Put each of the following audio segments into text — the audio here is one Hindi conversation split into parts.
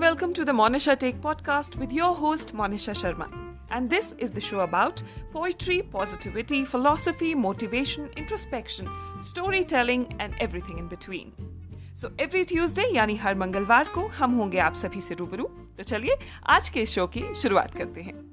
welcome to the Monisha Take podcast with your host Monisha Sharma. And this is the show about poetry, positivity, philosophy, motivation, introspection, storytelling and everything in between. So every Tuesday यानी हर मंगलवार को हम होंगे आप सभी से रूबरू तो चलिए आज के शो की शुरुआत करते हैं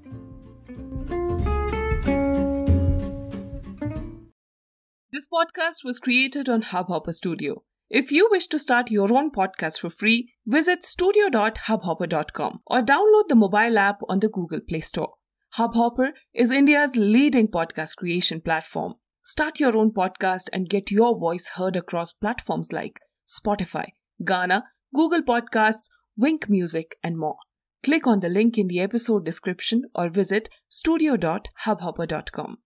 This podcast was created on Hubhopper Studio. If you wish to start your own podcast for free, visit studio.hubhopper.com or download the mobile app on the Google Play Store. Hubhopper is India's leading podcast creation platform. Start your own podcast and get your voice heard across platforms like Spotify, Ghana, Google Podcasts, Wink Music, and more. Click on the link in the episode description or visit studio.hubhopper.com.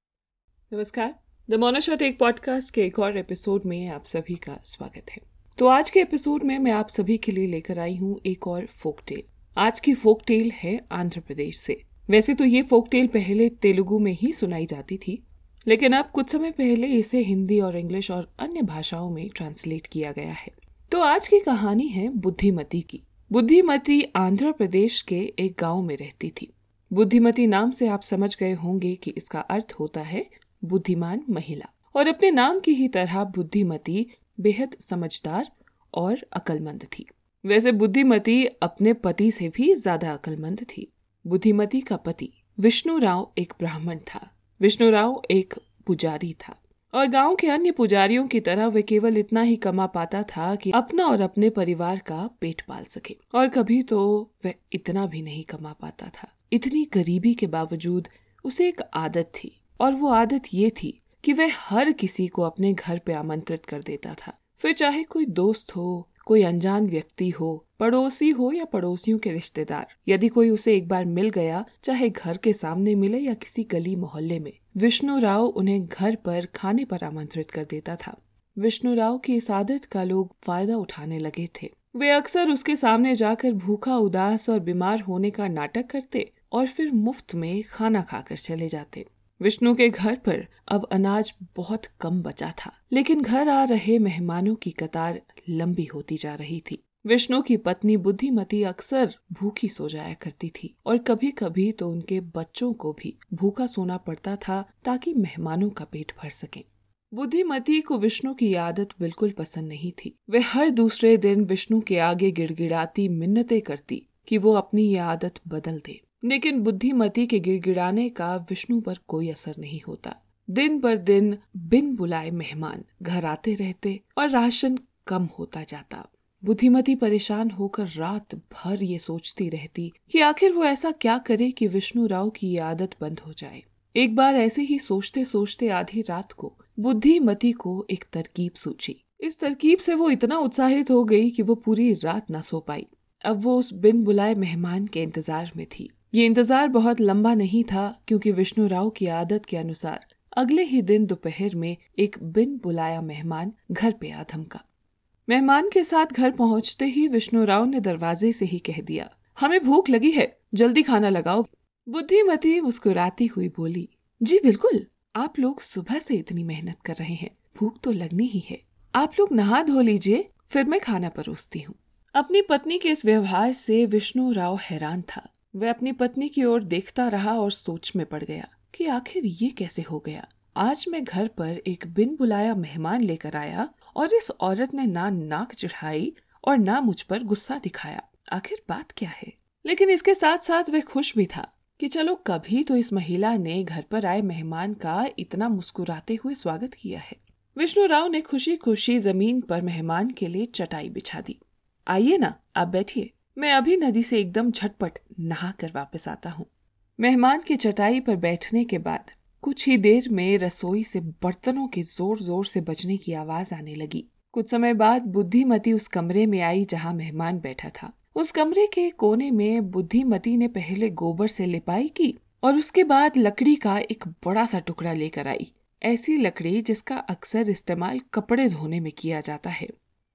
Namaskar. The Monisha tech podcast के एक और एपिसोड में आप सभी का स्वागत है। तो आज के एपिसोड में मैं आप सभी के लिए लेकर आई हूँ एक और फोक टेल आज की फोक टेल है आंध्र प्रदेश से। वैसे तो ये फोक टेल पहले तेलुगु में ही सुनाई जाती थी, लेकिन अब कुछ समय पहले इसे हिंदी और इंग्लिश और अन्य भाषाओं में ट्रांसलेट किया गया है। तो आज की कहानी है बुद्धिमती की। बुद्धिमती आंध्र प्रदेश के एक गाँव में रहती थी। बुद्धिमती नाम से आप समझ गए होंगे कि इसका अर्थ होता है बुद्धिमान महिला। और अपने नाम की ही तरह बुद्धिमती, बेहद समझदार और अकलमंद थी। वैसे बुद्धिमती अपने पति से भी ज़्यादा अकलमंद थी। बुद्धिमती का पति विष्णु राव एक ब्राह्मण था। विष्णु राव एक पुजारी था। और गाँव के अन्य पुजारियों की तरह वे केवल इतना ही कमा पाता था कि अपना और अपने परिवार का पेट पाल सके। और कभी तो वह इतना भी नहीं कमा पाता था। इतनी गरीबी के बावजूद उसे एक आदत थी। और वो आदत ये थी कि वह हर किसी को अपने घर पे आमंत्रित कर देता था। फिर चाहे कोई दोस्त हो, कोई अनजान व्यक्ति हो, पड़ोसी हो या पड़ोसियों के रिश्तेदार, यदि कोई उसे एक बार मिल गया, चाहे घर के सामने मिले या किसी गली मोहल्ले में, विष्णु राव उन्हें घर पर खाने पर आमंत्रित कर देता था। विष्णु राव की इस आदत का लोग फ़ायदा उठाने लगे थे। वे अक्सर उसके सामने जाकर भूखा, उदास और बीमार होने का नाटक करते और फिर मुफ़्त में खाना खाकर चले जाते। विष्णु के घर पर अब अनाज बहुत कम बचा था, लेकिन घर आ रहे मेहमानों की कतार लंबी होती जा रही थी। विष्णु की पत्नी बुद्धिमती अक्सर भूखी सो जाया करती थी, और कभी कभी तो उनके बच्चों को भी भूखा सोना पड़ता था ताकि मेहमानों का पेट भर सके। बुद्धिमती को विष्णु की आदत बिल्कुल पसंद नहीं थी। वे हर दूसरे दिन विष्णु के आगे गिड़गिड़ाती मिन्नतें करती कि वो अपनी ये आदत बदल दे। लेकिन बुद्धिमती के गिड़गिड़ाने का विष्णु पर कोई असर नहीं होता। दिन पर दिन बिन बुलाए मेहमान घर आते रहते और राशन कम होता जाता। बुद्धिमती परेशान होकर रात भर ये सोचती रहती कि आखिर वो ऐसा क्या करे कि विष्णु राव की ये आदत बंद हो जाए। एक बार ऐसे ही सोचते सोचते आधी रात को बुद्धिमती को एक तरकीब सूझी। इस तरकीब से वो इतना उत्साहित हो गई कि वो पूरी रात न सो पाई। अब वो उस बिन बुलाए मेहमान के इंतज़ार में थी। ये इंतज़ार बहुत लंबा नहीं था क्योंकि विष्णु राव की आदत के अनुसार अगले ही दिन दोपहर में एक बिन बुलाया मेहमान घर पे आ धमका। मेहमान के साथ घर पहुँचते ही विष्णु राव ने दरवाजे से ही कह दिया, हमें भूख लगी है, जल्दी खाना लगाओ। बुद्धिमती मुस्कुराती हुई बोली, जी बिल्कुल, आप लोग सुबह से इतनी मेहनत कर रहे हैं, भूख तो लगनी ही है। आप लोग नहा धो लीजिए, फिर मैं खाना परोसती हूँ। अपनी पत्नी के इस व्यवहार से विष्णु राव हैरान था। वह अपनी पत्नी की ओर देखता रहा और सोच में पड़ गया कि आखिर ये कैसे हो गया। आज मैं घर पर एक बिन बुलाया मेहमान लेकर आया और इस औरत ने ना नाक चढ़ाई और ना मुझ पर गुस्सा दिखाया। आखिर बात क्या है? लेकिन इसके साथ साथ वह खुश भी था कि चलो कभी तो इस महिला ने घर पर आए मेहमान का इतना मुस्कुराते हुए स्वागत किया है। विष्णु राव ने खुशी खुशी ज़मीन पर मेहमान के लिए चटाई बिछा दी। आइए ना, आप बैठिए। मैं अभी नदी से एकदम झटपट नहा कर वापस आता हूँ। मेहमान की चटाई पर बैठने के बाद कुछ ही देर में रसोई से बर्तनों के ज़ोर ज़ोर से बजने की आवाज़ आने लगी। कुछ समय बाद बुद्धिमती उस कमरे में आई जहाँ मेहमान बैठा था। उस कमरे के कोने में बुद्धिमती ने पहले गोबर से लिपाई की और उसके बाद लकड़ी का एक बड़ा सा टुकड़ा लेकर आई। ऐसी लकड़ी जिसका अक्सर इस्तेमाल कपड़े धोने में किया जाता है।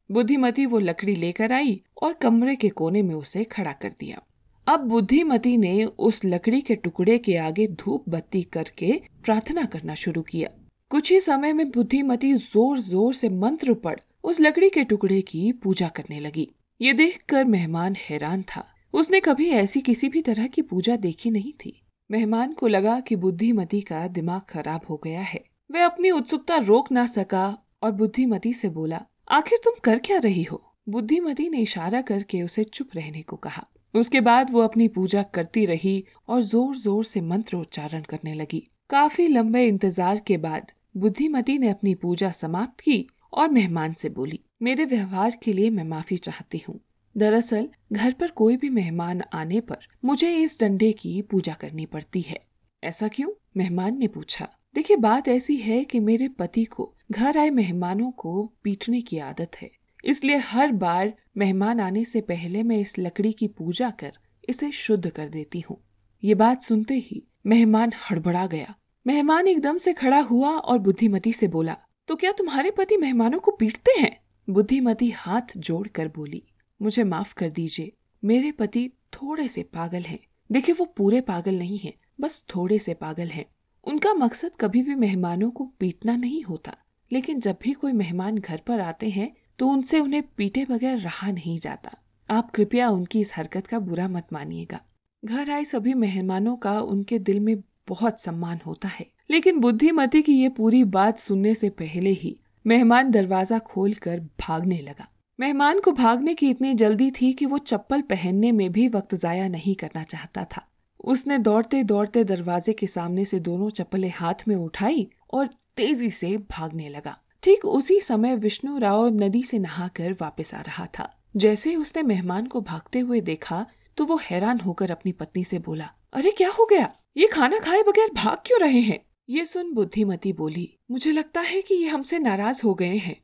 बुद्धिमती वो लकड़ी लेकर आई और कमरे के कोने में उसे खड़ा कर दिया। अब बुद्धिमती ने उस लकड़ी के टुकड़े के आगे धूप बत्ती करके प्रार्थना करना शुरू किया। कुछ ही समय में बुद्धिमती ज़ोर ज़ोर से मंत्र पढ़ उस लकड़ी के टुकड़े की पूजा करने लगी। ये देखकर मेहमान हैरान था। उसने कभी ऐसी किसी भी तरह की पूजा देखी नहीं थी। मेहमान को लगा कि बुद्धिमती का दिमाग खराब हो गया है। वह अपनी उत्सुकता रोक ना सका और बुद्धिमती से बोला आखिर तुम कर क्या रही हो? बुद्धिमती ने इशारा करके उसे चुप रहने को कहा। उसके बाद वो अपनी पूजा करती रही और ज़ोर ज़ोर से मंत्र उच्चारण करने लगी। काफ़ी लंबे इंतज़ार के बाद बुद्धिमती ने अपनी पूजा समाप्त की और मेहमान से बोली, मेरे व्यवहार के लिए मैं माफ़ी चाहती हूँ। दरअसल, घर पर कोई भी मेहमान आने पर मुझे इस डंडे की पूजा करनी पड़ती है। ऐसा क्यों? मेहमान ने पूछा। देखिए, बात ऐसी है कि मेरे पति को घर आए मेहमानों को पीटने की आदत है। इसलिए हर बार मेहमान आने से पहले मैं इस लकड़ी की पूजा कर इसे शुद्ध कर देती हूँ। ये बात सुनते ही मेहमान हड़बड़ा गया। मेहमान एकदम से खड़ा हुआ और बुद्धिमती से बोला तो क्या तुम्हारे पति मेहमानों को पीटते हैं? बुद्धिमती हाथ जोड़ कर बोली, मुझे माफ़ कर दीजिए, मेरे पति थोड़े से पागल हैं। देखिए, वो पूरे पागल नहीं हैं, बस थोड़े से पागल हैं। उनका मकसद कभी भी मेहमानों को पीटना नहीं होता। लेकिन जब भी कोई मेहमान घर पर आते हैं तो उनसे उन्हें पीटे बगैर रहा नहीं जाता। आप कृपया उनकी इस हरकत का बुरा मत मानिएगा। घर आए सभी मेहमानों का उनके दिल में बहुत सम्मान होता है। लेकिन बुद्धिमती की ये पूरी बात सुनने से पहले ही मेहमान दरवाज़ा खोल कर भागने लगा। मेहमान को भागने की इतनी जल्दी थी कि वो चप्पल पहनने में भी वक्त जाया नहीं करना चाहता था। उसने दौड़ते दौड़ते दरवाजे के सामने से दोनों चप्पलें हाथ में उठाई और तेज़ी से भागने लगा। ठीक उसी समय विष्णु राव नदी से नहाकर वापस आ रहा था। जैसे उसने मेहमान को भागते हुए देखा तो वो हैरान होकर अपनी पत्नी से बोला, अरे, क्या हो गया? ये खाना खाए बगैर भाग क्यों रहे हैं? ये सुन बुद्धिमती बोली, मुझे लगता है कि ये हमसे नाराज़ हो गए हैं।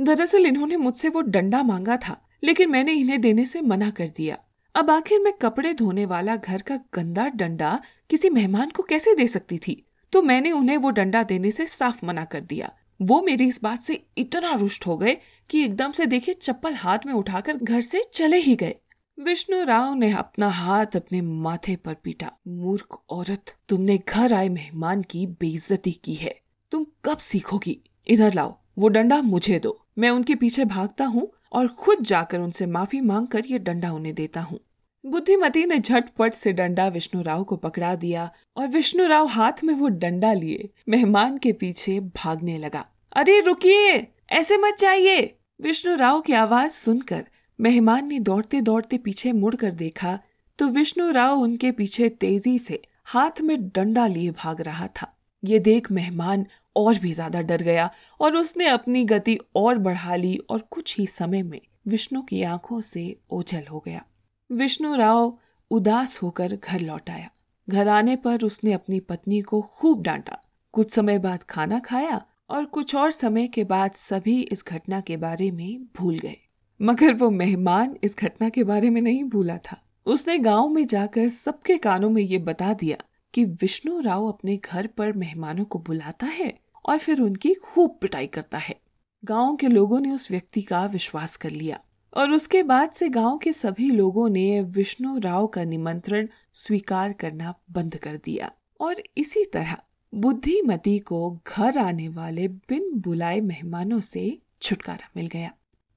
दरअसल इन्होंने मुझसे वो डंडा मांगा था, लेकिन मैंने इन्हें देने से मना कर दिया। अब आखिर मैं कपड़े धोने वाला घर का गंदा डंडा किसी मेहमान को कैसे दे सकती थी? तो मैंने उन्हें वो डंडा देने से साफ़ मना कर दिया। वो मेरी इस बात से इतना रुष्ट हो गए कि एकदम से देखिए चप्पल हाथ में उठाकर घर से चले ही गए। विष्णु राव ने अपना हाथ अपने माथे पर पीटा। मूर्ख औरत, तुमने घर आए मेहमान की बेइज्जती की है। तुम कब सीखोगी? इधर लाओ, वो डंडा मुझे दो। मैं उनके पीछे भागता हूँ और खुद जाकर उनसे माफ़ी मांग कर ये डंडा उन्हें देता हूँ। बुद्धिमती ने झटपट से डंडा विष्णु राव को पकड़ा दिया और विष्णु राव हाथ में वो डंडा लिए, मेहमान के पीछे भागने लगा। अरे, रुकिए, ऐसे मत जाइए। विष्णु राव की आवाज़ सुनकर मेहमान ने दौड़ते दौड़ते पीछे मुड़कर देखा तो विष्णु राव उनके पीछे तेज़ी से हाथ में डंडा लिए भाग रहा था। ये देख मेहमान और भी ज़्यादा डर गया और उसने अपनी गति और बढ़ा ली और कुछ ही समय में विष्णु की आँखों से ओझल हो गया। विष्णु राव उदास होकर घर लौट आया। घर आने पर उसने अपनी पत्नी को खूब डांटा। कुछ समय बाद खाना खाया और कुछ और समय के बाद सभी इस घटना के बारे में भूल गए। मगर वो मेहमान इस घटना के बारे में नहीं भूला था। उसने गाँव में जाकर सबके कानों में ये बता दिया कि विष्णु राव अपने घर पर मेहमानों को बुलाता है और फिर उनकी खूब पिटाई करता है। गाँव के लोगों ने उस व्यक्ति का विश्वास कर लिया। और उसके बाद से गाँव के सभी लोगों ने विष्णु राव का निमंत्रण स्वीकार करना बंद कर दिया। और इसी तरह बुद्धिमती को घर आने वाले बिन बुलाए मेहमानों से छुटकारा मिल गया।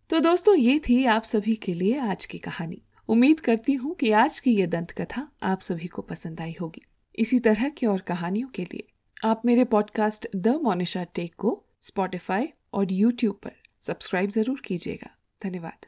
तो दोस्तों, ये थी आप सभी के लिए आज की कहानी। उम्मीद करती हूँ कि आज की ये दंत कथा आप सभी को पसंद आई होगी। इसी तरह की और कहानियों के लिए आप मेरे पॉडकास्ट द मोनिशा टेक को स्पॉटिफाई और यूट्यूब पर सब्सक्राइब ज़रूर कीजिएगा। धन्यवाद।